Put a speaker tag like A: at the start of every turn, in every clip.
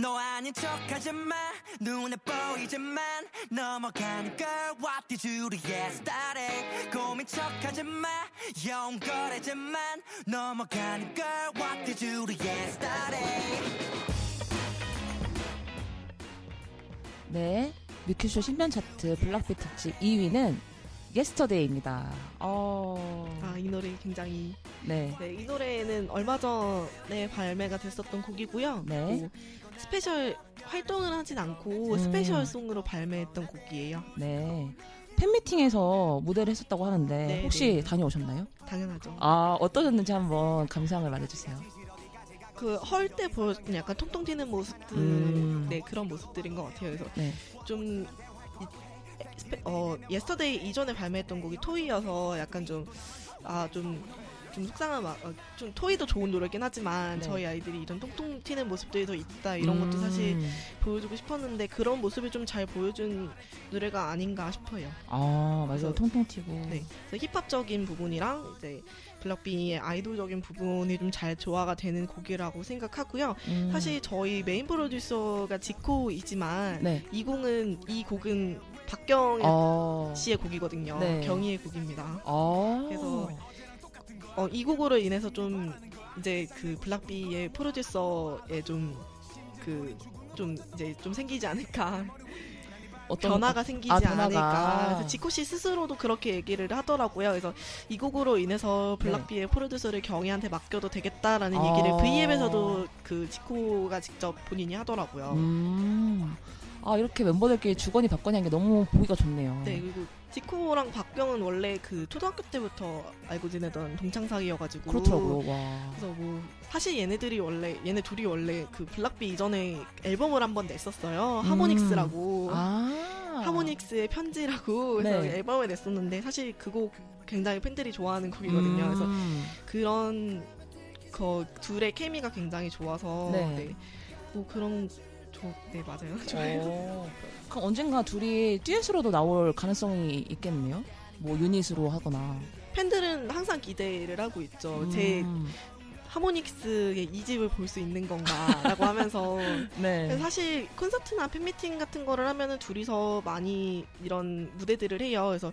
A: 너 아닌 척하지 마 눈에 보이지만 넘어가니까 What did you do yesterday 고민 척하지 마 영거래지만 넘어가니까 What did you do yesterday 네 뮤큐쇼 10년 차트 블락비 특집 2위는 예스터데이입니다. 어...
B: 아, 이 노래 굉장히. 네. 네. 노래는 얼마 전에 발매가 됐었던 곡이고요. 네. 스페셜 활동을 하진 않고 음. 스페셜 송으로 발매했던 곡이에요. 네.
A: 팬미팅에서 무대를 했었다고 하는데 네, 네. 혹시 네. 다녀오셨나요?
B: 당연하죠.
A: 아 어떠셨는지 한번 감상을 말해주세요.
B: 그 헐 때 보여준 약간 통통 튀는 모습들, 음. 네 그런 모습들인 것 같아요. 그래서 네. 좀 어, 예스터데이 이전에 발매했던 곡이 토이여서 약간 좀 아, 좀좀 속상한 막, 어, 좀 토이도 좋은 노래긴 하지만 네. 저희 아이들이 이런 통통 튀는 모습들이 더 있다 이런 것도 음. 사실 보여주고 싶었는데 그런 모습을 좀 잘 보여준 노래가 아닌가 싶어요.
A: 아 맞아요, 통통 튀고. 네,
B: 그래서 힙합적인 부분이랑 이제 블락비의 아이돌적인 부분이 좀 잘 조화가 되는 곡이라고 생각하고요. 음. 사실 저희 메인 프로듀서가 지코이지만 네. 이 곡은 이 곡은 박경 어. 씨의 곡이거든요. 네. 경희의 곡입니다. 어. 그래서 어, 이 곡으로 인해서 좀 이제 그 블락비의 프로듀서에 좀 그 좀 이제 좀 생기지 않을까 어떤 변화가 아, 생기지 아, 않을까. 그래서 지코 씨 스스로도 그렇게 얘기를 하더라고요. 그래서 이 곡으로 인해서 블락비의 네. 프로듀서를 경희한테 맡겨도 되겠다라는 아. 얘기를 V앱에서도 그 지코가 직접 본인이 하더라고요. 음.
A: 아 이렇게 멤버들끼리 주거니 받거니 하는 게 너무 보기가 좋네요.
B: 네 그리고 지코랑 박병은 원래 그 초등학교 때부터 알고 지내던 동창 사이여가지고 그렇더라고요. 와. 그래서 뭐 사실 얘네들이 원래 얘네 둘이 원래 그 블락비 이전에 앨범을 한 번 냈었어요. 음. 하모닉스라고. 아. 하모닉스의 편지라고 그서 네. 앨범을 냈었는데 사실 그 곡 굉장히 팬들이 좋아하는 곡이거든요. 음. 그래서 그런 그 둘의 케미가 굉장히 좋아서 네. 네. 뭐 그런 저, 네, 맞아요. 좋아요
A: 어. 그럼 언젠가 둘이 듀엣으로도 나올 가능성이 있겠네요? 뭐 유닛으로 하거나.
B: 팬들은 항상 기대를 하고 있죠. 음. 제 하모닉스의 이 집을 볼 수 있는 건가라고 하면서 네. 사실 콘서트나 팬미팅 같은 거를 하면은 둘이서 많이 이런 무대들을 해요. 그래서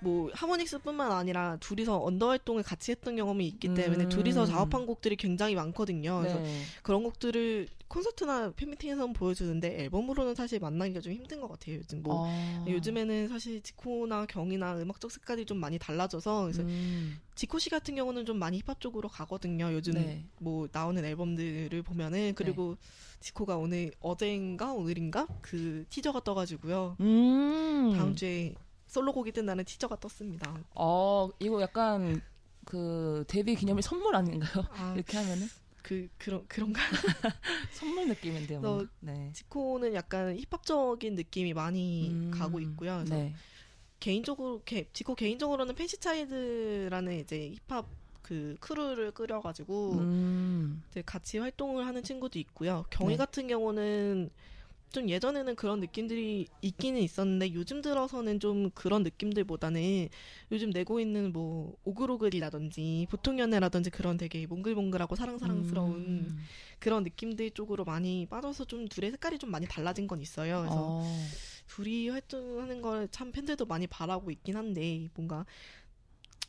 B: 뭐 하모닉스뿐만 아니라 둘이서 언더 활동을 같이 했던 경험이 있기 때문에 음. 둘이서 작업한 곡들이 굉장히 많거든요. 그래서 네. 그런 곡들을 콘서트나 팬미팅에서 보여주는데 앨범으로는 사실 만나기가 좀 힘든 것 같아요. 요즘 뭐 아. 요즘에는 사실 지코나 경이나 음악적 색깔이 좀 많이 달라져서 그래서 음. 지코 씨 같은 경우는 좀 많이 힙합 쪽으로 가거든요. 요즘 네. 뭐 나오는 앨범들을 보면은 네. 그리고 네. 지코가 오늘 어제인가 오늘인가 그 티저가 떠가지고요. 음. 다음 주에 솔로곡이 뜬다는 티저가 떴습니다.
A: 어 이거 약간 그 데뷔 기념일 선물 아닌가요? 아, 이렇게 하면은
B: 그 그런 그런가
A: 선물 느낌인데요. 어, 네.
B: 지코는 약간 힙합적인 느낌이 많이 음. 가고 있고요. 그래서 네. 개인적으로 개, 디코 개인적으로는 펜시 차이드라는 이제 힙합 그 크루를 끌여가지고 음. 같이 활동을 하는 친구도 있고요. 경희 네. 같은 경우는 좀 예전에는 그런 느낌들이 있기는 있었는데 요즘 들어서는 좀 그런 느낌들보다는 요즘 내고 있는 뭐 오글오글이라든지 보통 연애라든지 그런 되게 몽글몽글하고 사랑사랑스러운 음. 그런 느낌들 쪽으로 많이 빠져서 좀 둘의 색깔이 좀 많이 달라진 건 있어요. 그래서 어. 둘이 활동하는 걸 참 팬들도 많이 바라고 있긴 한데 뭔가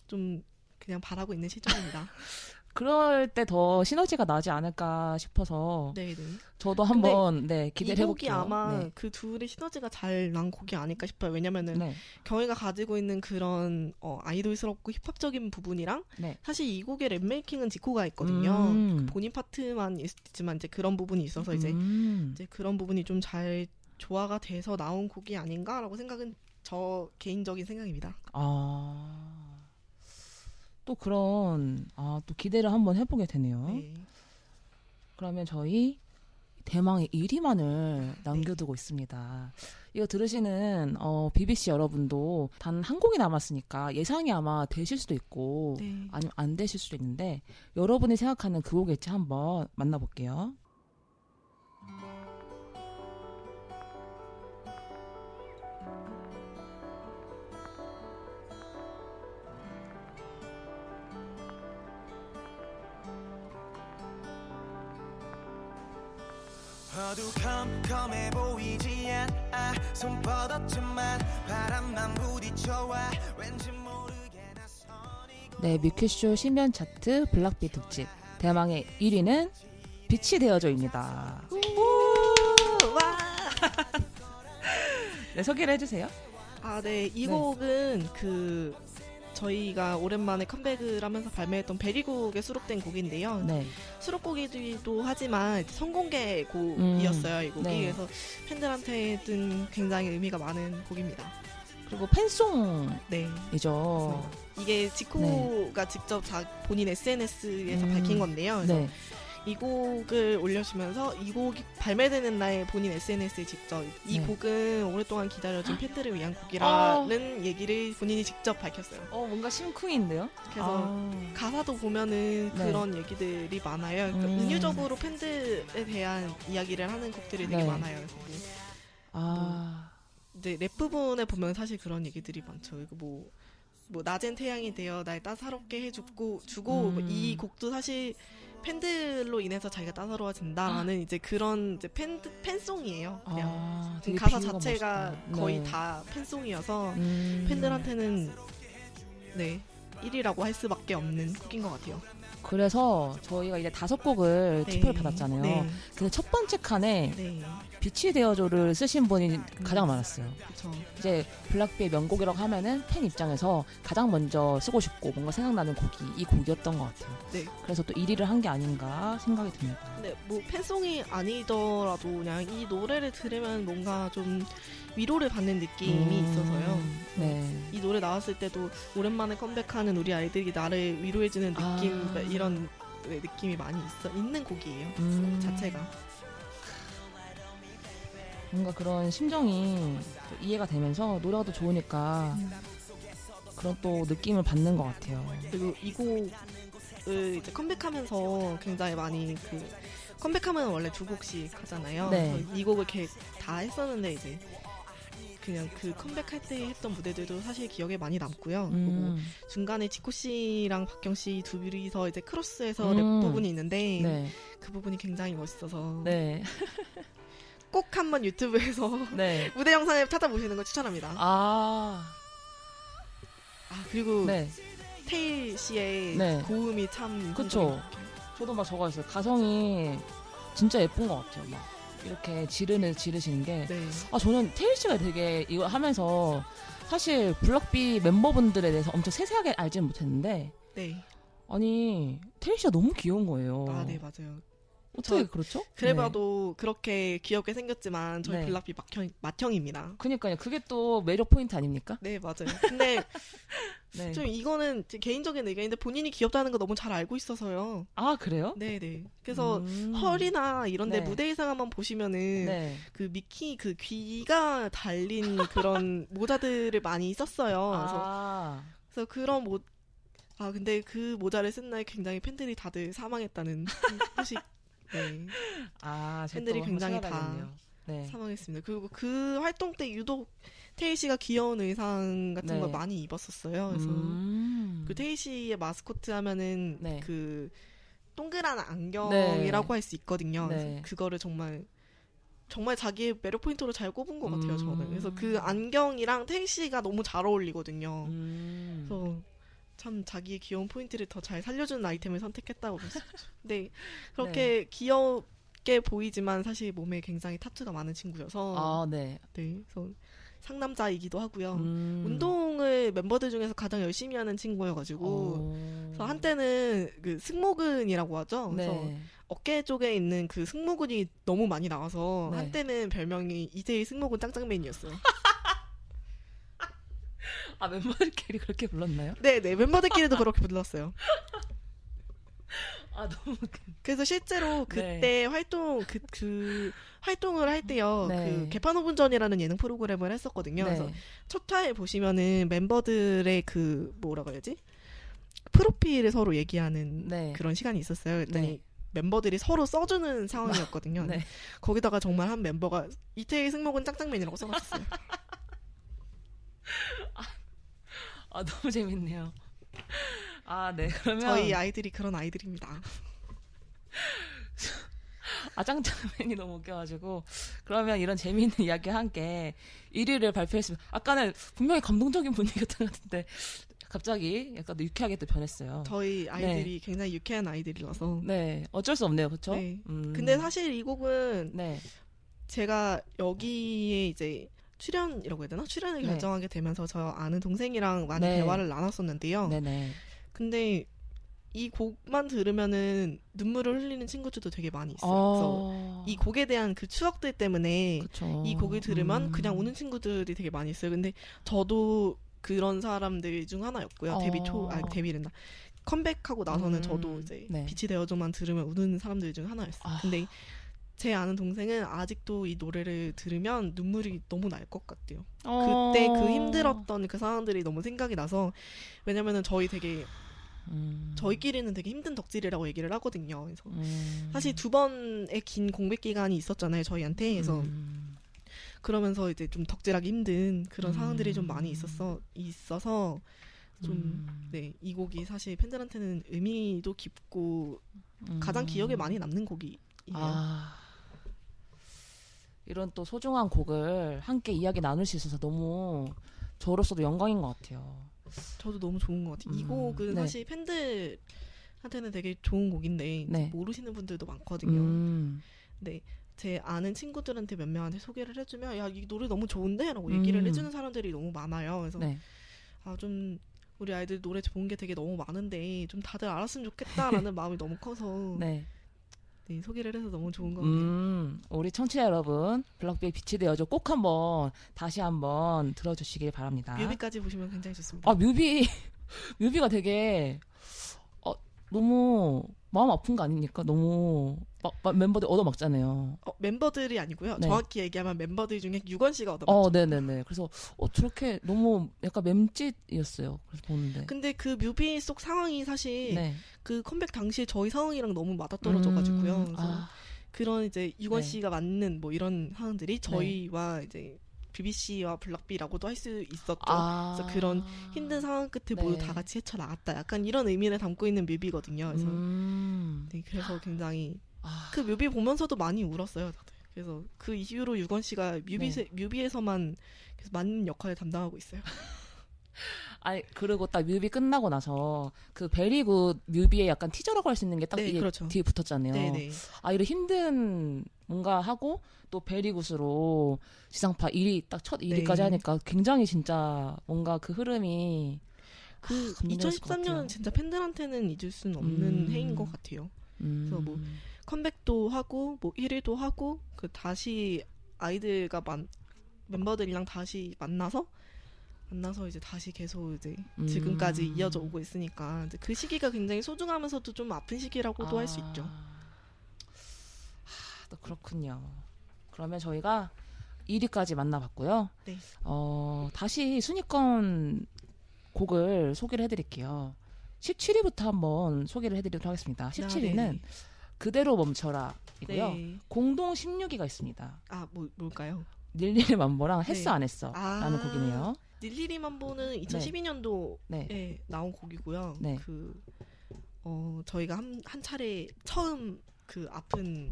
B: 좀 그냥 바라고 있는 시점입니다
A: 그럴 때 더 시너지가 나지 않을까 싶어서 네네. 저도 한번 네 기대를 해볼게요. 이 곡이
B: 아마 네. 그 둘의 시너지가 잘 난 곡이 아닐까 싶어요. 왜냐면은 네. 경희가 가지고 있는 그런 어, 아이돌스럽고 힙합적인 부분이랑 네. 사실 이 곡의 랩 메이킹은 지코가 있거든요. 음. 그 본인 파트만 있지만 이제 그런 부분이 있어서 이제, 음. 이제 그런 부분이 좀잘 조화가 돼서 나온 곡이 아닌가라고 생각은 저 개인적인 생각입니다. 아.
A: 또 그런 아, 또 기대를 한번 해보게 되네요. 네. 그러면 저희 대망의 1위만을 남겨두고 네. 있습니다. 이거 들으시는 어, BBC 여러분도 단 한 곡이 남았으니까 예상이 아마 되실 수도 있고 네. 아니면 안 되실 수도 있는데 여러분이 생각하는 그 곡일지 한번 만나볼게요. 어두컴컴해 보이지 않아 손뻗었지만 바람만 부딪혀와 왠지 모르게 나선네 뮤큐쇼 신변 차트 블락비 특집 대망의 1위는 빛이 되어줘입니다 네, 소개를 해주세요
B: 아, 네. 이 곡은 네. 그 저희가 오랜만에 컴백을 하면서 발매했던 베리국에 수록된 곡인데요. 네. 수록곡이기도 하지만 성공개 곡이었어요, 음. 이 곡이. 네. 그래서 팬들한테는 굉장히 의미가 많은 곡입니다.
A: 그리고 팬송이죠. 네.
B: 이게 지코가 직접 본인 SNS에서 음. 밝힌 건데요. 그래서 네. 이 곡을 올려주면서 이 곡이 발매되는 날 본인 SNS에 직접 이 네. 곡은 오랫동안 기다려준 팬들을 위한 곡이라는 아. 얘기를 본인이 직접 밝혔어요.
A: 어 뭔가 심쿵인데요?
B: 그래서 아. 가사도 보면은 네. 그런 얘기들이 많아요. 그러니까 음. 인유적으로 팬들에 대한 이야기를 하는 곡들이 되게 네. 많아요. 그래서 아. 뭐, 이랩 부분에 보면 사실 그런 얘기들이 많죠. 이거 뭐, 뭐 낮엔 태양이 되어 날 따사롭게 해주고 주고 뭐 음. 이 곡도 사실 팬들로 인해서 자기가 따사로워진다라는 아. 이제 그런 이제 팬 팬송이에요. 그냥 아, 음, 가사 자체가 거의 네. 다 팬송이어서 음. 팬들한테는 네 1위라고 할 수밖에 없는 곡인 것 같아요.
A: 그래서 저희가 이제 다섯 곡을 네. 투표를 받았잖아요. 네. 근데 첫 번째 칸에 네. 빛치되어조를 쓰신 분이 가장 많았어요. 그쵸. 이제 블락비의 명곡이라고 하면은 팬 입장에서 가장 먼저 쓰고 싶고 뭔가 생각나는 곡이 이 곡이었던 것 같아요.
B: 네.
A: 그래서 또 1위를 한 게 아닌가 생각이 듭니다.
B: 네, 뭐 팬송이 아니더라도 그냥 이 노래를 들으면 뭔가 좀 위로를 받는 느낌이 음, 있어서요. 네. 이 노래 나왔을 때도 오랜만에 컴백하는 우리 아이들이 나를 위로해주는 느낌 아. 이런 느낌이 많이 있어 있는 곡이에요. 음. 자체가.
A: 뭔가 그런 심정이 이해가 되면서 노래가 더 좋으니까 그런 또 느낌을 받는 것 같아요.
B: 그리고 이 곡을 이제 컴백하면서 굉장히 많이 그 컴백하면 원래 두 곡씩 하잖아요. 네. 이 곡을 이렇게 다 했었는데 이제 그냥 그 컴백할 때 했던 무대들도 사실 기억에 많이 남고요. 음. 그리고 중간에 지코 씨랑 박경 씨두 둘이서 이제 크로스에서 음. 랩 부분이 있는데 네. 그 부분이 굉장히 멋있어서 네. 꼭 한번 유튜브에서 네. 무대 영상을 찾아보시는 걸 추천합니다. 아, 아 그리고 네. 테일 씨의 네. 고음이 참 그쵸.
A: 저도 막 저거 있어요. 가성이 진짜 예쁜 것 같아요. 막 이렇게 지르는 지르시는 게. 네. 아 저는 테일 씨가 되게 이거 하면서 사실 블럭비 멤버분들에 대해서 엄청 세세하게 알지는 못했는데. 네. 아니 테일 씨가 너무 귀여운 거예요.
B: 아, 네 맞아요.
A: 어떻게 그렇죠?
B: 그래봐도 네. 그렇게 귀엽게 생겼지만 저희 네. 블락비 맏형, 맏형입니다.
A: 그니까요. 그게 또 매력 포인트 아닙니까?
B: 네, 맞아요. 근데 네. 좀 이거는 개인적인 의견인데 본인이 귀엽다는 거 너무 잘 알고 있어서요.
A: 아, 그래요?
B: 네네. 네. 그래서 음. 헐이나 이런데 네. 무대 의상 한번 보시면은 네. 그 미키 그 귀가 달린 그런 모자들을 많이 썼어요. 아. 그래서, 아. 그래서 그런 모, 아 근데 그 모자를 쓴 날 굉장히 팬들이 다들 사망했다는 소식 네. 아, 팬들이 굉장히 다 네. 사망했습니다. 그리고 그 활동 때 유독 테이 씨가 귀여운 의상 같은 네. 걸 많이 입었었어요. 그래서 음. 그 테이 씨의 마스코트 하면은 네. 그 동그란 안경이라고 네. 할수 있거든요. 그래서 네. 그거를 정말 정말 자기의 매력 포인트로 잘 꼽은 것 같아요. 음. 저는 그래서 그 음. 안경이랑 테이 씨가 너무 잘 어울리거든요. 음. 그래서 참 자기의 귀여운 포인트를 더 잘 살려주는 아이템을 선택했다고 볼수죠 네, 그렇게 네. 귀엽게 보이지만 사실 몸에 굉장히 타투가 많은 친구여서 아, 네. 네, 그래서 상남자이기도 하고요. 음. 운동을 멤버들 중에서 가장 열심히 하는 친구여가지고 그래서 한때는 그 승모근이라고 하죠. 그래서 네. 어깨 쪽에 있는 그 승모근이 너무 많이 나와서 네. 한때는 별명이 이제 승모근 짱짱맨이었어요.
A: 아 멤버들끼리 그렇게 불렀나요? 네네
B: 멤버들끼리도 그렇게 불렀어요. 아 너무 그래서 실제로 네. 그때 네. 활동 그, 그 활동을 할 때요 네. 그 개판 5분전이라는 예능 프로그램을 했었거든요. 네. 그래서 첫 화에 보시면은 멤버들의 그 뭐라고 해야지 프로필을 서로 얘기하는 네. 그런 시간이 있었어요. 그랬더니 네. 멤버들이 서로 써주는 상황이었거든요. 네. 거기다가 정말 한 멤버가 이태희 승모근 짱짱맨이라고 써놨어요. 아,
A: 아, 너무 재밌네요. 아, 네. 그러면
B: 저희 아이들이 그런 아이들입니다.
A: 아, 장짱맨이 너무 웃겨가지고. 그러면 이런 재미있는 이야기와 함께 1위를 발표했습니다. 아까는 분명히 감동적인 분위기였던 것 같은데, 갑자기 약간 유쾌하게 또 변했어요.
B: 저희 네. 아이들이 네. 굉장히 유쾌한 아이들이라서.
A: 네. 어쩔 수 없네요. 그쵸? 네.
B: 음. 근데 사실 이 곡은. 네. 제가 여기에 이제 출연이라고 해야 되나? 출연을 네. 결정하게 되면서 저 아는 동생이랑 많이 네. 대화를 나눴었는데요. 네네. 근데 이 곡만 들으면은 눈물을 흘리는 친구들도 되게 많이 있어요. 어... 그래서 이 곡에 대한 그 추억들 때문에 그쵸. 이 곡을 들으면 음... 그냥 우는 친구들이 되게 많이 있어요. 근데 저도 그런 사람들 중 하나였고요. 어... 데뷔 초, 아, 데뷔를다 컴백하고 나서는 음... 저도 이제 네. 빛이 되어줘만 들으면 우는 사람들 중 하나였어요. 아... 근데 제 아는 동생은 아직도 이 노래를 들으면 눈물이 너무 날 것같아요 어... 그때 그 힘들었던 그 상황들이 너무 생각이 나서 왜냐면은 저희 되게 음... 저희끼리는 되게 힘든 덕질이라고 얘기를 하거든요. 그래서 음... 사실 두 번의 긴 공백 기간이 있었잖아요. 저희한테 그래서 음... 그러면서 이제 좀 덕질하기 힘든 그런 상황들이 좀 많이 음. 있었어 있어서 좀 네이 음. 곡이 사실 팬들한테는 의미도 깊고 가장 기억에 음. 많이 남는 곡이. 에 아...
A: 이런 또 소중한 곡을 함께 이야기 나눌 수 있어서 너무 저로서도 영광인 것 같아요.
B: 저도 너무 좋은 것 같아요. 음, 이 곡은 네. 사실 팬들한테는 되게 좋은 곡인데 네. 모르시는 분들도 많거든요. 음. 네. 제 아는 친구들한테 몇 명한테 소개를 해주면 야 이 노래 너무 좋은데라고 얘기를 음. 해주는 사람들이 너무 많아요. 그래서 네. 아좀 우리 아이들 노래 좋은 게 되게 너무 많은데 좀 다들 알았으면 좋겠다라는 마음이 너무 커서 네. 네, 소개를 해서 너무 좋은 것 같아요. 음,
A: 우리 청취자 여러분, 블락비의 빛이 되어줘 꼭 한번 다시 한번 들어주시길 바랍니다.
B: 뮤비까지 보시면 굉장히 좋습니다.
A: 아, 뮤비, 뮤비가 되게 너무 마음 아픈 거 아닙니까? 너무 마, 마, 멤버들 얻어먹잖아요. 어,
B: 멤버들이 아니고요. 네. 정확히 얘기하면 멤버들 중에 유건 씨가 얻어먹죠. 어,
A: 네네네. 그래서 어, 저렇게 너무 약간 맴짓이었어요. 그래서 보는데.
B: 근데 그 뮤비 속 상황이 사실 네. 그 컴백 당시에 저희 상황이랑 너무 맞아떨어져가지고요. 음, 그래서 아. 그런 이제 유건 네. 씨가 맞는 뭐 이런 상황들이 네. 저희와 이제 BBC와 블락비라고도 할 수 있었죠. 아~ 그래서 그런 힘든 상황 끝에 모두 네. 다 같이 헤쳐나갔다 약간 이런 의미를 담고 있는 뮤비거든요. 그래서 음~ 네, 그래서 굉장히 아~ 그 뮤비 보면서도 많이 울었어요. 다들. 그래서 그 이후로 유건 씨가 뮤비 네. 뮤비에서만 계속 많은 역할을 담당하고 있어요.
A: 아니 그리고 딱 뮤비 끝나고 나서 그 베리굿 뮤비의 약간 티저라고 할 수 있는 게딱 네, 그렇죠. 뒤에 붙었잖아요. 네네. 네. 아 이런 힘든 뭔가 하고 또 베리굿으로 지상파 1위 딱 첫 1위까지 네. 하니까 굉장히 진짜 뭔가 그 흐름이
B: 그 아, 2013년은 진짜 팬들한테는 잊을 수는 없는 음. 해인 것 같아요. 음. 그래서 뭐 컴백도 하고 뭐 1위도 하고 그 다시 아이들과 만, 멤버들이랑 다시 만나서 만나서 이제 다시 계속 이제 음. 지금까지 이어져 오고 있으니까 이제 그 시기가 굉장히 소중하면서도 좀 아픈 시기라고도
A: 아.
B: 할수 있죠.
A: 아, 그렇군요. 그러면 저희가 1위까지 만나봤고요. 네. 어, 다시 순위권 곡을 소개를 해드릴게요. 17위부터 한번 소개를 해드리도록 하겠습니다. 17위는 아, 네. 그대로 멈춰라이고요. 네. 공동 16위가 있습니다.
B: 아, 뭐, 뭘까요?
A: 닐리리 만보랑 네. 했어 안 했어라는 아, 곡이네요.
B: 닐리리 만보는 2012년도에 네. 네. 나온 곡이고요. 네. 그 어, 저희가 한, 한 차례 처음 그 아픈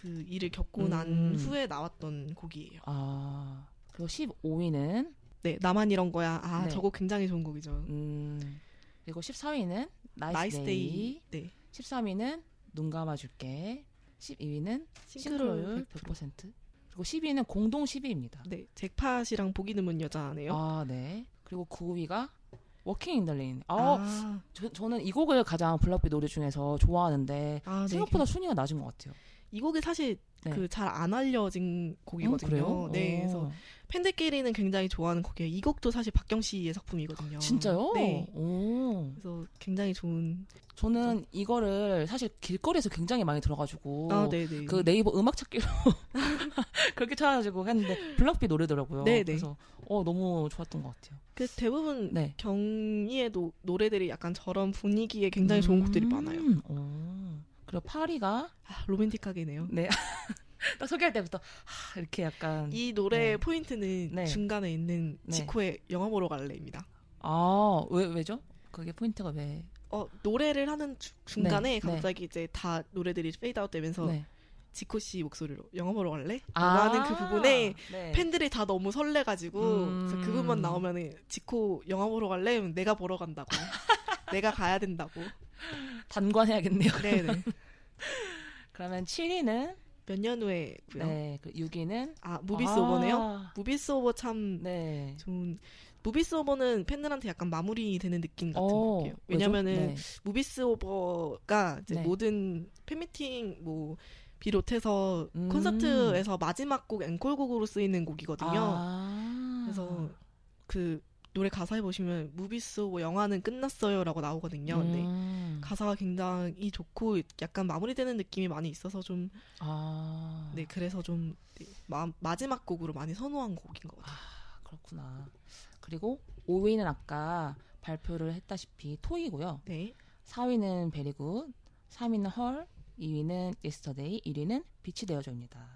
B: 그 일을 겪고 음. 난 후에 나왔던 곡이에요. 아
A: 그리고 15위는
B: 네 나만 이런 거야. 아 네. 저거 굉장히 좋은 곡이죠.
A: 음. 그리고 14위는 나이스, 데이. 네. 13위는 눈 감아줄게. 12위는 싱크로율 100%. 100%. 그리고 10위는 공동 10위입니다.
B: 네, 잭팟이랑 보기 드문 여자네요. 아, 네.
A: 그리고 9위가 워킹 인더레인. 아, 아. 저, 는이 곡을 가장 블락비 노래 중에서 좋아하는데 아, 네. 생각보다 네. 순위가 낮은 것 같아요.
B: 이 곡이 사실 네. 그잘 안 알려진 곡이거든요. 음, 네, 어. 그래서 팬들끼리는 굉장히 좋아하는 곡이에요. 이 곡도 사실 박경 씨의 작품이거든요.
A: 아, 진짜요? 네.
B: 오. 그래서 굉장히 좋은.
A: 저는 그래서. 이거를 사실 길거리에서 굉장히 많이 들어가지고 아, 네, 네. 그 네이버 음악 찾기로 그렇게 찾아가지고 했는데 블락비 노래더라고요. 네네. 네. 그래서 어 너무 좋았던 것 같아요.
B: 그 대부분 네. 경희의 노, 노래들이 약간 저런 분위기에 굉장히 음~ 좋은 곡들이 음. 많아요. 오. 어.
A: 그리고 파리가
B: 아, 로맨틱하게네요. 네.
A: 딱 소개할 때부터 하, 아, 이렇게 약간
B: 이 노래의 네. 포인트는 네. 중간에 있는 지코의 네. 영화 보러 갈래입니다.
A: 아, 왜 왜죠? 그게 포인트가 왜?
B: 어, 노래를 하는 주, 중간에 네, 네. 갑자기 이제 다 노래들이 페이드아웃 되면서 지코 씨 목소리로 영화 보러 갈래? 아~ 라는 그 부분에 네. 팬들이 다 너무 설레가지고 그 음~ 그 부분만 나오면은 지코 영화 보러 갈래? 내가 보러 간다고 내가 가야 된다고
A: 단관해야겠네요. 네네. 그러면 7위는
B: 몇 년 후에고요. 네,
A: 그 6위는
B: 아 무비스 아~ 오버네요. 무비스 오버 참 네. 좋은. 무비스 오버는 팬들한테 약간 마무리 되는 느낌 같은 오, 어, 느낌이요 왜냐면은 네. 무비스 오버가 이제 네. 모든 팬미팅 뭐 비롯해서 음. 콘서트에서 마지막 곡 앵콜곡으로 쓰이는 곡이거든요. 아~ 그래서 그 노래 가사에 보시면 무비스 고 영화는 끝났어요라고 나오거든요. 근데 음. 가사가 굉장히 좋고 약간 마무리되는 느낌이 많이 있어서 좀 아. 네, 그래서 좀 마, 마지막 곡으로 많이 선호한 곡인 것 같아요. 아,
A: 그렇구나. 그리고 5위는 아까 발표를 했다시피 토이고요. 네. 4위는 베리굿, 3위는 헐, 2위는 예스터데이, 1위는 빛이 되어줘입니다.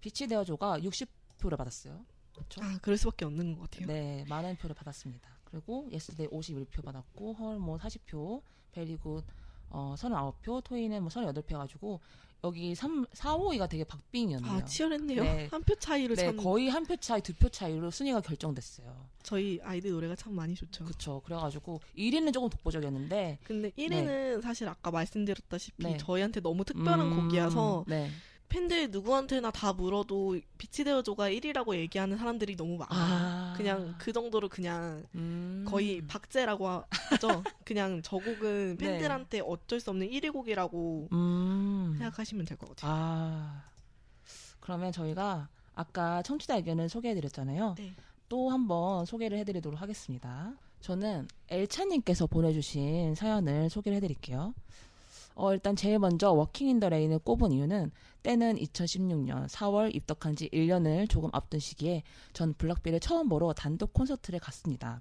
A: 빛이 되어줘가 60표를 받았어요. 그렇죠? 아,
B: 그럴 수밖에 없는 것 같아요.
A: 네, 많은 표를 받았습니다. 그리고 예스데이 51표 받았고 헐 뭐 40표, 베리굿 어 39표, 토이는 뭐 38표 가지고 여기 3 4, 5위가 되게 박빙이었네요. 아,
B: 치열했네요. 네. 한표 차이로 네, 참...
A: 거의 한 표 차이, 두 표 차이로 순위가 결정됐어요.
B: 저희 아이들 노래가 참 많이 좋죠.
A: 그렇죠. 그래 가지고 1위는 조금 독보적이었는데
B: 근데 1위는 네. 사실 아까 말씀드렸다시피 네. 저희한테 너무 특별한 음... 곡이어서 네. 팬들 누구한테나 다 물어도 비치데어조가 1위라고 얘기하는 사람들이 너무 많아. 아. 그냥 그 정도로 그냥 음. 거의 박제라고 하죠. 그냥 저 곡은 네. 팬들한테 네. 어쩔 수 없는 1위 곡이라고 음. 생각하시면 될 것 같아요. 아.
A: 그러면 저희가 아까 청취자 의견을 소개해드렸잖아요. 네. 또 한번 소개를 해드리도록 하겠습니다. 저는 엘차님께서 보내주신 사연을 소개를 해드릴게요. 어, 일단 제일 먼저 워킹 인더 레인을 꼽은 이유는 때는 2016년 4월 입덕한 지 1년을 조금 앞둔 시기에 전 블락비를 처음 보러 단독 콘서트를 갔습니다.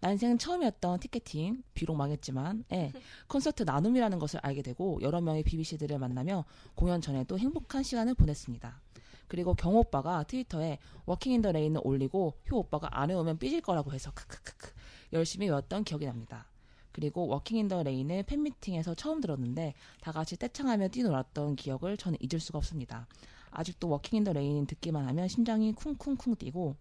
A: 난생 처음이었던 티켓팅, 비록 망했지만, 예, 콘서트 나눔이라는 것을 알게 되고 여러 명의 BBC들을 만나며 공연 전에도 행복한 시간을 보냈습니다. 그리고 경호 오빠가 트위터에 워킹 인더 레인을 올리고 효 오빠가 안에오면 삐질 거라고 해서 크크크크 열심히 외웠던 기억이 납니다. 그리고 워킹 인더 레인을 팬미팅에서 처음 들었는데 다 같이 떼창하며 뛰놀았던 기억을 저는 잊을 수가 없습니다. 아직도 워킹 인더 레인 듣기만 하면 심장이 쿵쿵쿵 뛰고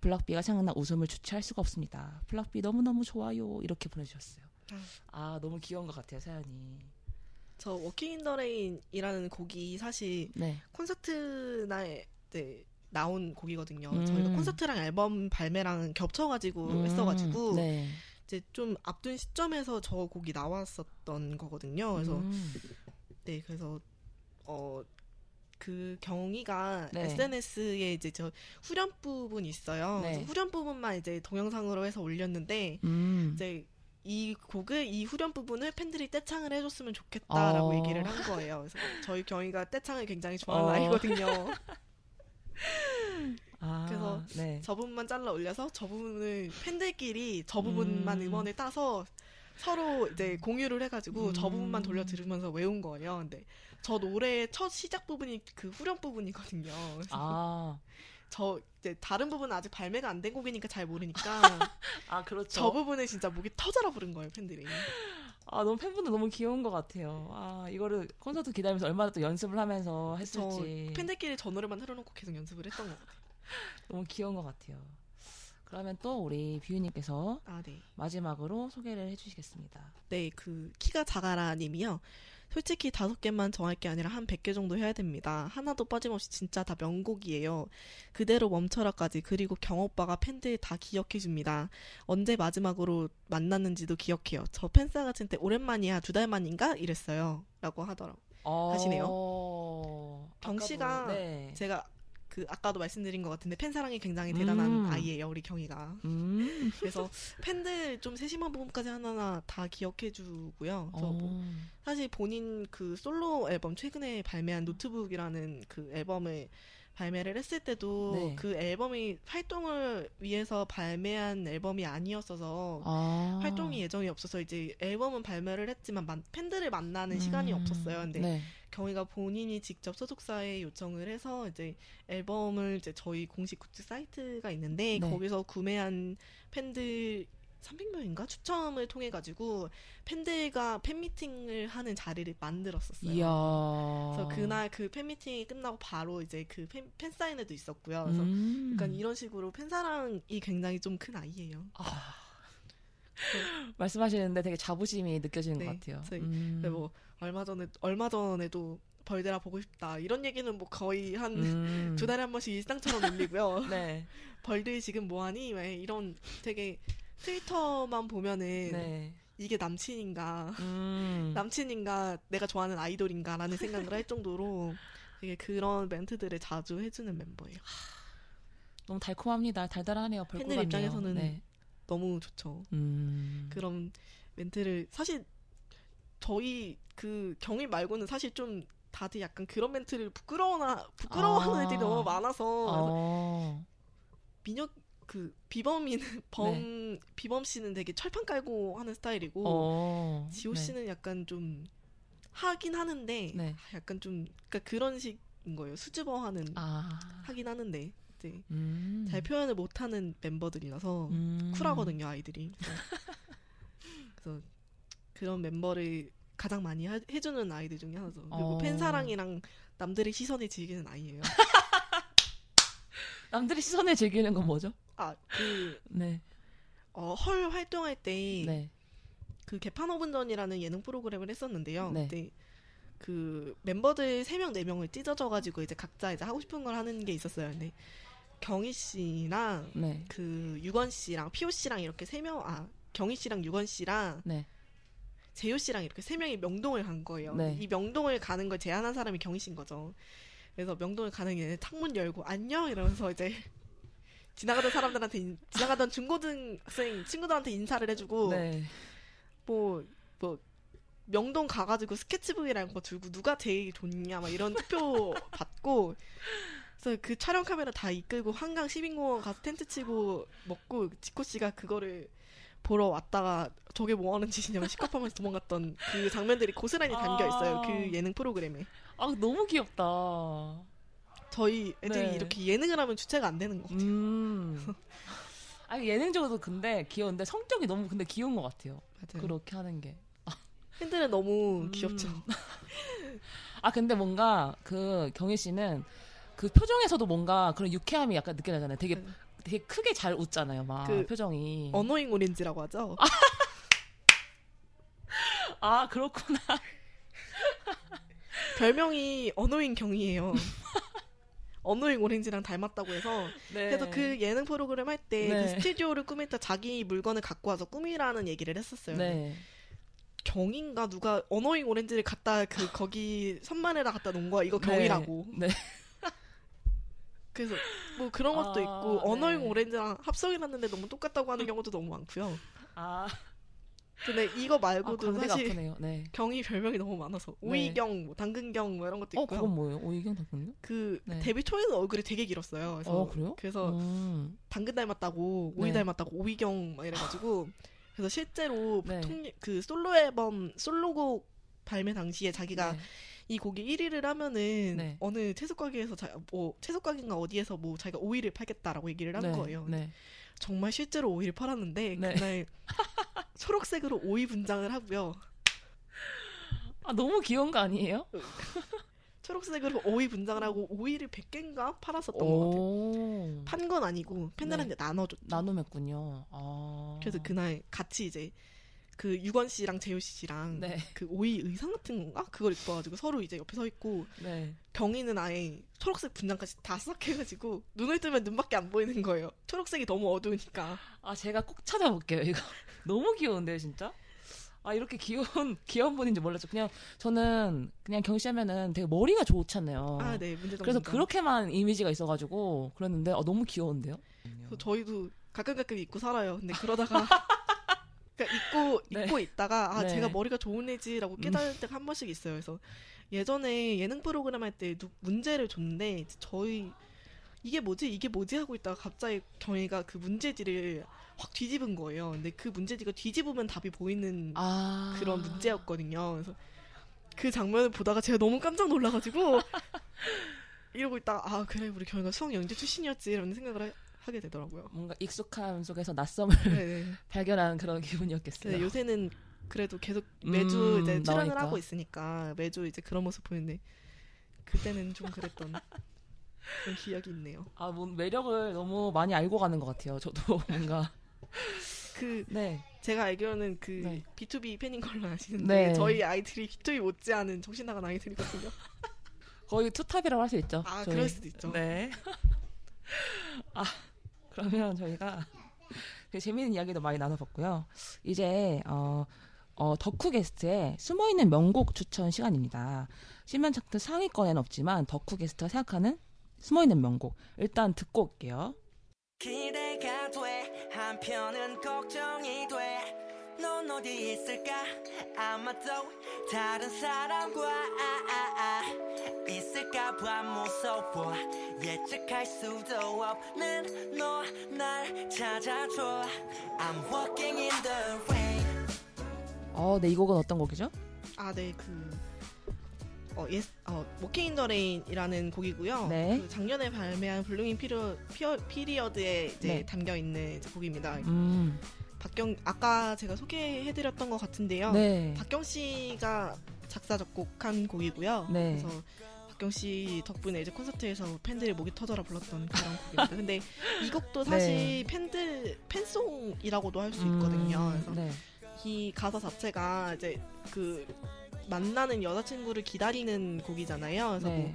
A: 블락비가 생각나 웃음을 주체할 수가 없습니다. 블락비 너무너무 좋아요. 이렇게 보내주셨어요. 아, 아 너무 귀여운 것 같아요, 사연이.
B: 저 워킹 인더 레인이라는 곡이 사실 네. 콘서트날 네, 나온 곡이거든요. 음. 저희가 콘서트랑 앨범 발매랑 겹쳐가지고 음. 했어가지고 네. 이제 좀 앞둔 시점에서 저 곡이 나왔었던 거거든요. 그래서 음. 네, 그래서 어. 그 경희가 네. SNS에 이제 저 후렴 부분 있어요. 네. 후렴 부분만 이제 동영상으로 해서 올렸는데 음. 이제 이 곡을 이 후렴 부분을 팬들이 떼창을 해줬으면 좋겠다라고 어. 얘기를 한 거예요. 그래서 저희 경희가 떼창을 굉장히 좋아하는 어. 아이거든요. 아, 그래서 네. 저 부분만 잘라 올려서 저 부분을 팬들끼리 저 부분만 음. 음원을 따서 서로 이제 음. 공유를 해가지고 음. 저 부분만 돌려 들으면서 외운 거예요. 근데 저 노래의 첫 시작 부분이 그 후렴 부분이거든요. 아. 저 이제 다른 부분은 아직 발매가 안 된 곡이니까 잘 모르니까 아 그렇죠 저부분에 진짜 목이 터져라 부른 거예요 팬들이
A: 아 너무 팬분들 너무 귀여운 것 같아요 아 이거를 콘서트 기다리면서 얼마나 또 연습을 하면서 했을지
B: 팬들끼리 저 노래만 틀어놓고 계속 연습을 했던 것 같아요
A: 너무 귀여운 것 같아요. 그러면 또 우리 비유님께서 아, 네. 마지막으로 소개를 해주시겠습니다.
B: 네, 그 키가 작아라 님이요. 솔직히 다섯 개만 정할 게 아니라 한 백 개 정도 해야 됩니다. 하나도 빠짐없이 진짜 다 명곡이에요. 그대로 멈춰라까지 그리고 경오빠가 팬들 다 기억해줍니다. 언제 마지막으로 만났는지도 기억해요. 저 팬싸 같은 때 오랜만이야 두 달 만인가 이랬어요. 라고 하더라고 어... 하시네요. 경 씨가 네. 제가 그 아까도 말씀드린 것 같은데 팬 사랑이 굉장히 대단한 음. 아이예요 우리 경이가. 음. 그래서 팬들 좀 세심한 부분까지 하나하나 다 기억해주고요. 그뭐 어. 사실 본인 그 솔로 앨범 최근에 발매한 노트북이라는 그 앨범을 발매를 했을 때도 네. 그 앨범이 활동을 위해서 발매한 앨범이 아니었어서 아. 활동이 예정이 없어서 이제 앨범은 발매를 했지만 만, 팬들을 만나는 음. 시간이 없었어요. 근데 네. 경희가 본인이 직접 소속사에 요청을 해서 이제 앨범을 이제 저희 공식 굿즈 사이트가 있는데 네. 거기서 구매한 팬들 300명인가 추첨을 통해 가지고 팬들과 팬미팅을 하는 자리를 만들었었어요. 이야. 그래서 그날 그 팬미팅이 끝나고 바로 이제 그 팬, 팬사인회도 있었고요. 그래서 음. 그러니까 이런 식으로 팬사랑이 굉장히 좀 큰 아이예요. 아.
A: 말씀하시는데 되게 자부심이 느껴지는 네, 것 같아요. 저희, 음.
B: 네, 뭐 얼마 전에 얼마 전에도 벌대라 보고 싶다 이런 얘기는 뭐 거의 한두 음. 달에 한 번씩 일상처럼 올리고요. 네. 벌들 이 지금 뭐하니? 왜 이런 되게 트위터만 보면은 네. 이게 남친인가 음. 남친인가 내가 좋아하는 아이돌인가라는 생각을 할 정도로 되게 그런 멘트들을 자주 해주는 멤버예요.
A: 너무 달콤합니다. 달달하네요.
B: 팬들 입장에서는 네. 너무 좋죠. 음. 그럼 멘트를 사실 저희 그 경희 말고는 사실 좀 다들 약간 그런 멘트를 부끄러워나 부끄러워하는 아. 애들이 너무 많아서 어. 그 비범이는 범 네. 비범 씨는 되게 철판 깔고 하는 스타일이고 어, 지호 네. 씨는 네. 약간 좀 하긴 하는데 네. 약간 좀 그러니까 그런 식인 거예요 수줍어하는 아. 하긴 하는데 이제 네. 음. 잘 표현을 못하는 멤버들이라서 음. 쿨하거든요 아이들이 그래서, 그래서 그런 멤버를 가장 많이 하, 해주는 아이들 중에 하나죠 그리고 어. 팬 사랑이랑 남들의 시선을 즐기는 아이예요.
A: 남들이 시선을 즐기는 건 뭐죠? 아,
B: 그, 네. 어, 헐 활동할 때, 네. 그 개판 5분 전이라는 예능 프로그램을 했었는데요. 네. 그그 멤버들 3명, 4명을 찢어져가지고 이제 각자 이제 하고 싶은 걸 하는 게 있었어요. 네. 경희 씨랑 네. 그 유건 씨랑 피오 씨랑 이렇게 3명, 아, 경희 씨랑 유건 씨랑 네. 재효 씨랑 이렇게 세 명이 명동을 간 거예요. 네. 이 명동을 가는 걸 제안한 사람이 경희 씨인 거죠. 그래서 명동을 가는 게 창문 열고 안녕 이러면서 이제 지나가던 사람들한테 인, 지나가던 중고등학생 친구들한테 인사를 해주고 네. 뭐, 뭐 명동 가가지고 스케치북이랑는거 뭐 들고 누가 제일 좋냐 막 이런 투표 받고 그래서 그 촬영 카메라 다 이끌고 한강 시민공원 가서 텐트 치고 먹고 지코 씨가 그거를 보러 왔다가 저게 뭐 하는 짓이냐고 시커하면서 도망갔던 그 장면들이 고스란히 담겨 있어요 그 아~ 그 예능 프로그램에
A: 아 너무 귀엽다
B: 저희 애들이 네. 이렇게 예능을 하면 주체가 안 되는 것 같아요. 음.
A: 아니 예능적으로도 근데 귀여운데 성격이 너무 근데 귀여운 것 같아요. 맞아요. 그렇게 하는 게.
B: 팬들은 너무 음. 귀엽죠.
A: 아 근데 뭔가 그 경희 씨는 그 표정에서도 뭔가 그런 유쾌함이 약간 느껴지잖아요 되게 네. 되게 크게 잘 웃잖아요, 막그 표정이.
B: 어노잉 오렌지라고 하죠.
A: 아 그렇구나.
B: 별명이 어노잉 경희예요 언어잉 오렌지랑 닮았다고 해서 네. 그래서 그 예능 프로그램 할 때그 네. 스튜디오를 꾸밀 다 자기 물건을 갖고 와서 꾸미라는 얘기를 했었어요. 네. 경인가 누가 언어잉 오렌지를 갖다 그 거기 선반에다 갖다 놓은 거야. 이거 네. 경이라고. 네. 그래서 뭐 그런 것도 아, 있고 언어잉 네. 오렌지랑 합성해놨는데 너무 똑같다고 하는 경우도 너무 많고요. 아. 근데 이거 아, 말고도 아, 사실 아프네요. 네. 경이 별명이 너무 많아서 오이경, 네. 뭐 당근경 뭐 이런 것도 어,
A: 있고요. 어, 그건 뭐예요? 오이경 당근경?
B: 그 네. 데뷔 초에는 얼굴이 되게 길었어요. 아, 그래서 어, 그래요? 그래서 음. 당근 닮았다고 오이 네. 닮았다고 오이경 막 이래가지고 그래서 실제로 보통 네. 그 솔로 앨범 솔로곡 발매 당시에 자기가 네. 이 곡이 1위를 하면은 어느 채소 가게에서 자, 뭐 채소 가게인가 어디에서 뭐 자기가 오이를 팔겠다라고 얘기를 한 거예요. 정말 실제로 오이를 팔았는데 그날 초록색으로 오이 분장을 하고요.
A: 아 너무 귀여운 거 아니에요?
B: 초록색으로 오이 분장을 하고 오이를 100개인가 팔았었던 것 같아요. 판 건 아니고 팬들한테 네. 나눠줬죠.
A: 나눔했군요. 아...
B: 그래서 그날 같이 이제 그 유건 씨랑 재우 씨랑 네. 그 오이 의상 같은 건가 그걸 입어가지고 서로 이제 옆에 서 있고 네. 경희는 아예 초록색 분장까지 다수해가지고 눈을 뜨면 눈밖에 안 보이는 거예요. 초록색이 너무 어두우니까.
A: 아 제가 꼭 찾아볼게요 이거 너무 귀여운데요 진짜. 아 이렇게 귀여운 귀여운 분인지 몰랐죠. 그냥 저는 그냥 경희씨하면은 되게 머리가 좋잖아요. 아 네, 문제 그래서 그렇게만 이미지가 있어가지고 그랬는데 아, 너무 귀여운데요.
B: 저희도 가끔 가끔 입고 살아요. 근데 그러다가 그러니까 잊고 네. 잊고 있다가 아 네. 제가 머리가 좋은 애지라고 음. 깨달을 때가 한 번씩 있어요. 그래서 예전에 예능 프로그램 할 때 문제를 줬는데 저희 이게 뭐지 이게 뭐지 하고 있다가 갑자기 경희가 그 문제지를 확 뒤집은 거예요. 근데 그 문제지가 뒤집으면 답이 보이는 아... 그런 문제였거든요. 그래서 그 장면을 보다가 제가 너무 깜짝 놀라가지고 이러고 있다가 아 그래 우리 경희가 수학 영재 출신이었지 이런 생각을 하, 하게 되더라고요.
A: 뭔가 익숙함 속에서 낯섦을 네, 네. 발견한 그런 기분이었겠어요.
B: 네, 요새는 그래도 계속 음, 매주 음, 이제 출연을 나오니까. 하고 있으니까 매주 이제 그런 모습 보는데 이 그때는 좀 그랬던 그런 기억이 있네요.
A: 아, 뭐 매력을 너무 많이 알고 가는 것 같아요. 저도 뭔가
B: 그 네. 제가 알기로는 그 네. B2B 팬인 걸로 아시는데 네. 저희 아이들이 B2B 못지않은 정신 나간 아이들이거든요.
A: 거의 투탑이라고 할 수 있죠.
B: 아, 저희. 그럴 수도 있죠. 네.
A: 아, 그러면 저희가 그 재미있는 이야기도 많이 나눠봤고요. 이제 어, 어 덕후 게스트의 숨어있는 명곡 추천 시간입니다. 실면 차트 상위권엔 없지만 덕후 게스트가 생각하는 숨어있는 명곡 일단 듣고 올게요. 기대가 돼 한편은 걱정이 돼넌 어디 있을까 아마도 다른 사람과 있을까 봐 무서워 예측할 수도 없는 너날 찾아줘 I'm walking in the rain 어, 네, 이 곡은 어떤 곡이죠?
B: 아, 네, 그 어, 예스, 어, 워킹 인더 레인이라는 곡이고요. 네. 그 작년에 발매한 블루인 피리어, 피리어드에 이제 네. 담겨 있는 곡입니다. 음. 박경 아까 제가 소개해드렸던 것 같은데요. 네. 박경 씨가 작사 작곡한 곡이고요. 네. 그래서 박경 씨 덕분에 이제 콘서트에서 팬들이 목이 터져라 불렀던 그런 곡입니다. 근데 이 곡도 네. 사실 네. 팬들 팬송이라고도 할수 음, 있거든요. 그래서 네. 이 가사 자체가 이제 그 만나는 여자친구를 기다리는 곡이잖아요. 그래서 뭐, 네.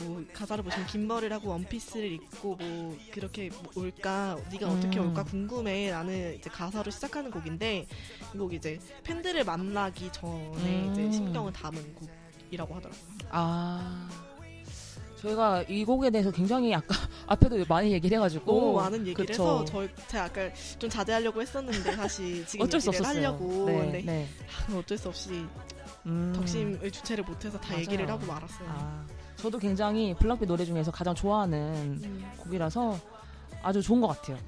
B: 뭐, 뭐, 가사를 보시면 긴 머리를 하고 원피스를 입고 뭐 그렇게 뭐 올까 네가 음. 어떻게 음. 올까 궁금해 나는 이제 가사로 시작하는 곡인데 이 곡이 이제 팬들을 만나기 전에 음. 이제 심경을 담은 곡이라고 하더라고요. 아
A: 저희가 이 곡에 대해서 굉장히 아까 앞에도 많이 얘기를 해가지고
B: 너무 많은 얘기를 그쵸. 해서 저, 제가 아까 좀 자제하려고 했었는데 사실 지금 어쩔 수 없었어요. 하려고 네, 근데 네. 아, 어쩔 수 없이 음. 덕심을 주체를 못해서 다 맞아요. 얘기를 하고 말았어요. 아,
A: 저도 굉장히 블락비 노래 중에서 가장 좋아하는 음. 곡이라서 아주 좋은 것 같아요.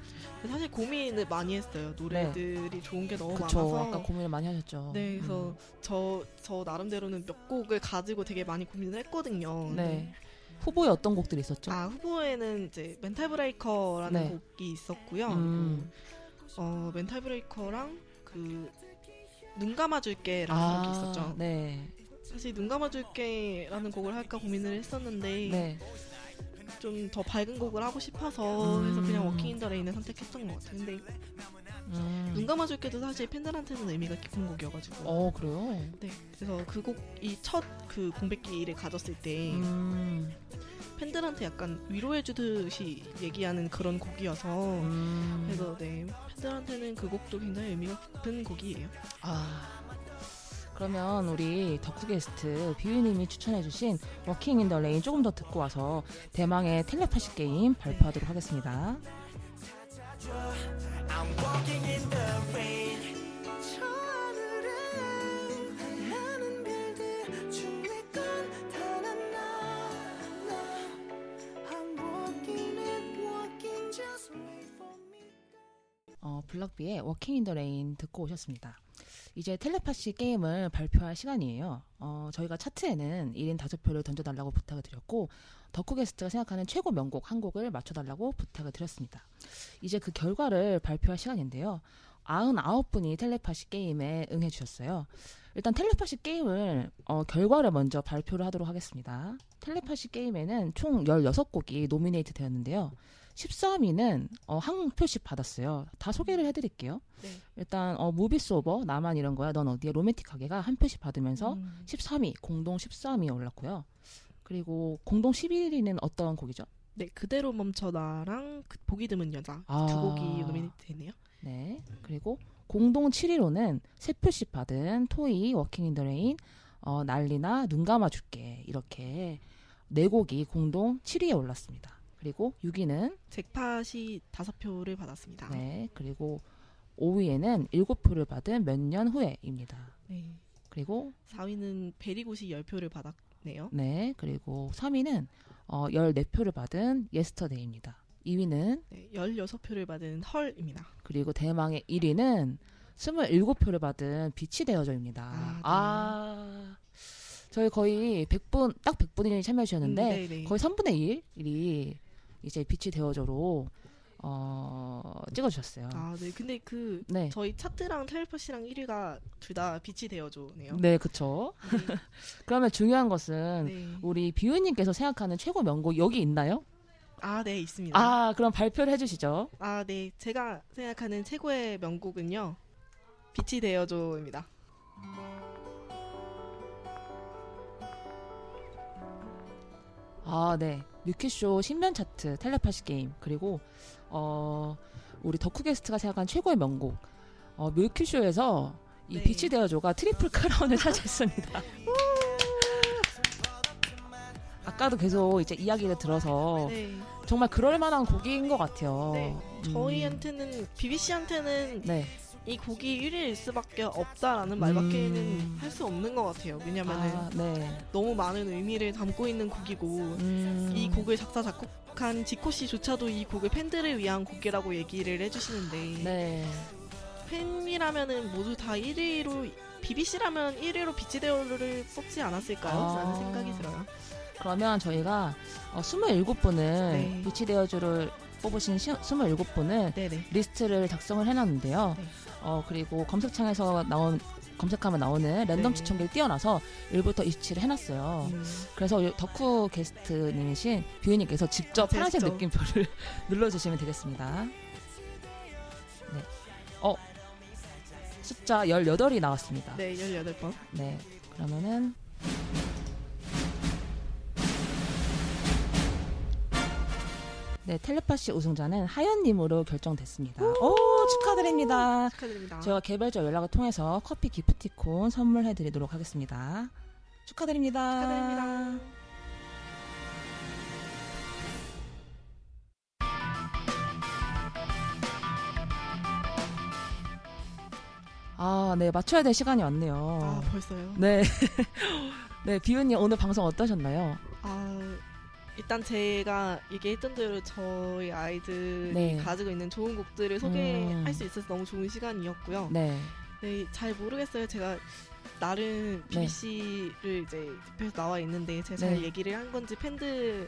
B: 사실 고민을 많이 했어요. 노래들이 네. 좋은 게 너무 그쵸,
A: 많아서. 아까 고민을 많이 하셨죠.
B: 네, 그래서 음. 저, 저 나름대로는 몇 곡을 가지고 되게 많이 고민을 했거든요. 네.
A: 네. 후보에 어떤 곡들이 있었죠?
B: 아, 후보에는 이제 멘탈 브레이커라는 네. 곡이 있었고요. 음. 그, 어, 멘탈 브레이커랑 그눈 감아줄게라는 아, 곡이 있었죠. 네. 사실 눈 감아줄게라는 곡을 할까 고민을 했었는데 네. 좀더 밝은 곡을 하고 싶어서 음. 해서 그냥 워킹 인더 레인을 선택했던 것 같아요. 근데 음. 눈 감아줄게도 사실 팬들한테는 의미가 깊은 곡이어가지고.
A: 어
B: 그래요? 네. 그래서 그 곡이 첫 그 공백기를 가졌을 때. 음. 팬들한테 약간 위로해 주듯이 얘기하는 그런 곡이어서 음. 그래서 네 팬들한테는 그 곡도 굉장히 의미가 깊은 곡이에요. 아
A: 그러면 우리 덕후 게스트 비유님이 추천해주신 워킹 인 더 레인 조금 더 듣고 와서 대망의 텔레파시 게임 발표하도록 하겠습니다. 어, 블락비의 워킹 인 더 레인 듣고 오셨습니다. 이제 텔레파시 게임을 발표할 시간이에요. 어, 저희가 차트에는 1인 5표를 던져달라고 부탁을 드렸고, 덕후게스트가 생각하는 최고 명곡 한 곡을 맞춰달라고 부탁을 드렸습니다. 이제 그 결과를 발표할 시간인데요. 99분이 텔레파시 게임에 응해주셨어요. 일단 텔레파시 게임을, 어, 결과를 먼저 발표를 하도록 하겠습니다. 텔레파시 게임에는 총 16곡이 노미네이트 되었는데요. 13위는 어, 한 표씩 받았어요. 다 소개를 음. 해드릴게요. 네. 일단 어, 무비소버 나만 이런 거야 넌 어디에 로맨틱하게가 한 표씩 받으면서 음. 13위 공동 13위에 올랐고요. 그리고 공동 11위는 어떤 곡이죠?
B: 네 그대로 멈춰나랑 그, 보기 드문 여자 아. 두 곡이 노미네이네요네
A: 그리고 공동 7위로는 세 표씩 받은 토이 워킹 인 더 레인 어, 난리나 눈 감아줄게 이렇게 네 곡이 공동 7위에 올랐습니다. 그리고 6위는
B: 잭팟이 5표를 받았습니다.
A: 네. 그리고 5위에는 7표를 받은 몇 년 후에입니다. 네.
B: 그리고 4위는 베리고시 10표를 받았네요.
A: 네. 그리고 3위는 어, 14표를 받은 예스터데이입니다. 2위는 네,
B: 16표를 받은 헐입니다.
A: 그리고 대망의 1위는 27표를 받은 빛이 되어져입니다. 아, 아, 네. 아 저희 거의 100분, 딱 100분이 참여하셨는데 음, 네, 네. 거의 3분의 1이 이제 빛이 되어줘로 어, 찍어주셨어요.
B: 아, 네. 근데 그 네. 저희 차트랑 텔레파시랑 1위가 둘 다 빛이 되어줘네요.
A: 네, 그쵸. 네. 그러면 중요한 것은 네. 우리 비우님께서 생각하는 최고 명곡 여기 있나요?
B: 아, 네, 있습니다.
A: 아, 그럼 발표를 해주시죠.
B: 아, 네. 제가 생각하는 최고의 명곡은요. 빛이 되어줘입니다. 아, 네.
A: 뮤키쇼 신면 차트 텔레파시 게임 그리고 어 우리 덕후 게스트가 생각한 최고의 명곡 어 뮤키쇼에서 이 네. 빛이 되어줘가 트리플 크라운을 차지했습니다. 네. 아까도 계속 이제 이야기를 들어서 네. 정말 그럴 만한 곡인 것 같아요. 네.
B: 음. 저희한테는 BBC한테는 네. 이 곡이 1위일 수밖에 없다라는 말밖에는 음. 할수 없는 것 같아요. 왜냐면 아, 네. 너무 많은 의미를 담고 있는 곡이고 음. 이 곡을 작사 작곡한 지코 씨조차도 이 곡을 팬들을 위한 곡이라고 얘기를 해주시는데 네. 팬이라면은 모두 다 1위로 BBC라면 1위로 비치데올를 뽑지 않았을까 아. 라는 생각이 들어요.
A: 그러면 저희가 어, 27분은 네. 비치데올로를 뽑으신 시, 27분은 네네. 리스트를 작성을 해놨는데요. 네. 어, 그리고 검색창에서 나온 검색하면 나오는 랜덤 네. 추천기를 띄어놔서 1부터 27을 해놨어요. 음. 그래서 덕후 게스트님이신 뷰이님께서 직접 아, 파란색 됐죠. 느낌표를 눌러주시면 되겠습니다. 네. 어, 숫자 18이 나왔습니다.
B: 네, 18번.
A: 네, 그러면은 네, 텔레파시 우승자는 하연님으로 결정됐습니다. 오, 오 축하드립니다. 축하드립니다. 제가 개별적 연락을 통해서 커피 기프티콘 선물해드리도록 하겠습니다. 축하드립니다. 축하드립니다. 아, 네, 맞춰야 될 시간이 왔네요.
B: 아, 벌써요?
A: 네. 네, 비운님 오늘 방송 어떠셨나요? 아,
B: 일단 제가 얘기했던 대로 저희 아이들이 네. 가지고 있는 좋은 곡들을 소개할 음. 수 있어서 너무 좋은 시간이었고요. 네. 네, 잘 모르겠어요. 제가 나름 BBC를 네. 이제 집에서 나와 있는데 제가 잘 네. 얘기를 한 건지 팬들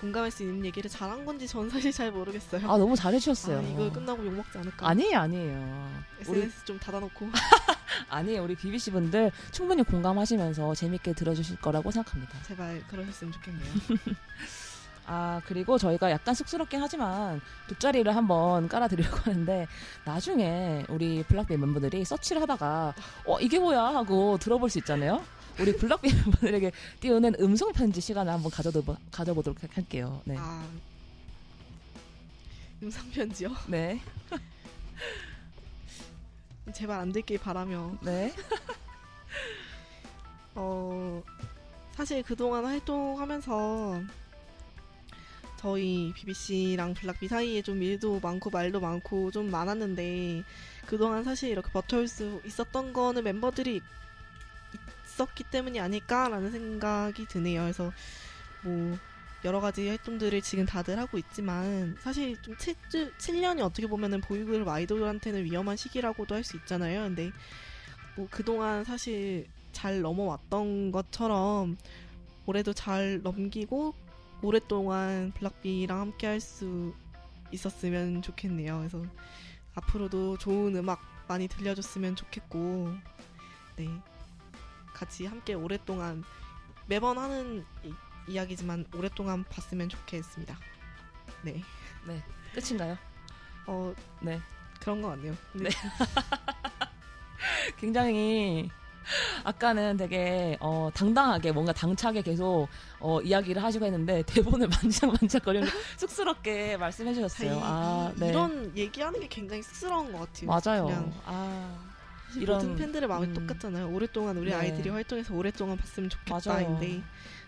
B: 공감할 수 있는 얘기를 잘한 건지 전 사실 잘 모르겠어요.
A: 아 너무 잘해주셨어요. 아,
B: 이거 끝나고 욕 먹지 않을까?
A: 아니에요, 아니에요.
B: SNS 우리... 좀 닫아놓고.
A: 아니에요, 우리 BBC 분들 충분히 공감하시면서 재밌게 들어주실 거라고 생각합니다.
B: 제발 그러셨으면 좋겠네요.
A: 아 그리고 저희가 약간 쑥스럽긴 하지만 돗자리를 한번 깔아드리려고 하는데 나중에 우리 블락비 멤버들이 서치를 하다가 어 이게 뭐야 하고 들어볼 수 있잖아요. 우리 블락비 는분들에게 띄우는 음성 편지 시간을 한번 가져도, 가져보도록 할게요.
B: 네. 아, 음성 편지요? 네. 제발 안 듣길 바라며. 네. 어, 사실 그동안 활동하면서 저희 BBC랑 블락비 사이에 좀 일도 많고 말도 많고 좀 많았는데 그동안 사실 이렇게 버텨올 수 있었던 거는 멤버들이 있었기 때문이 아닐까라는 생각이 드네요. 그래서 뭐 여러 가지 활동들을 지금 다들 하고 있지만 사실 좀 7, 7년이 어떻게 보면은 보이그룹 아이돌한테는 위험한 시기라고도 할 수 있잖아요. 근데 뭐 그동안 사실 잘 넘어왔던 것처럼 올해도 잘 넘기고 오랫동안 블락비랑 함께 할 수 있었으면 좋겠네요. 그래서 앞으로도 좋은 음악 많이 들려줬으면 좋겠고 네. 같이 함께 오랫동안 매번 하는 이, 이야기지만 오랫동안 봤으면 좋겠습니다. 네. 네.
A: 끝인가요? 어,
B: 네. 그런 거 같네요. 네. 네.
A: 굉장히 아까는 되게 어, 당당하게 뭔가 당차게 계속 어, 이야기를 하시고 했는데 대본을 만작만작거리며 쑥스럽게 말씀해 주셨어요. 아,
B: 네. 이런 얘기하는 게 굉장히 쑥스러운 것
A: 같아요. 맞아요. 아.
B: 이런 모든 팬들의 마음이 음. 똑같잖아요. 오랫동안 우리 네. 아이들이 활동해서 오랫동안 봤으면 좋겠다인데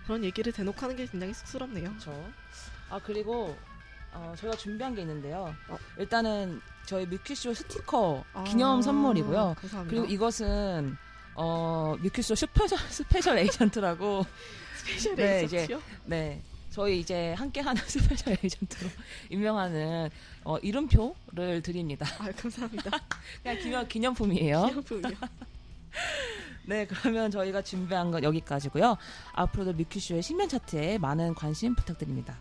B: 그런 얘기를 대놓고 하는 게 굉장히 쑥스럽네요. 그렇죠.
A: 아 그리고 어, 저희가 준비한 게 있는데요. 어? 일단은 저희 뮤키쇼 스티커 아~ 기념 선물이고요. 감사합니다. 그리고 이것은 어, 뮤키쇼 스페셜, 스페셜 에이전트라고
B: 스페셜 네, 에이전트요? 이제, 네. 저희 이제 함께하는 스페셜 에이전트로 임명하는 어, 이름표를 드립니다. 아, 감사합니다. 그냥 기념, 기념품이에요. 기념품이요. 네, 그러면 저희가 준비한 건 여기까지고요. 앞으로도 뮤큐쇼의 신년 차트에 많은 관심 부탁드립니다.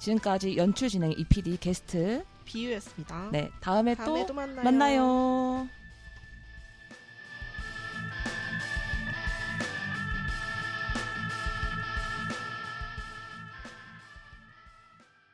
B: 지금까지 연출 진행 EPD 게스트 비유였습니다. 네, 다음에, 다음에 또, 또, 만나요. 만나요.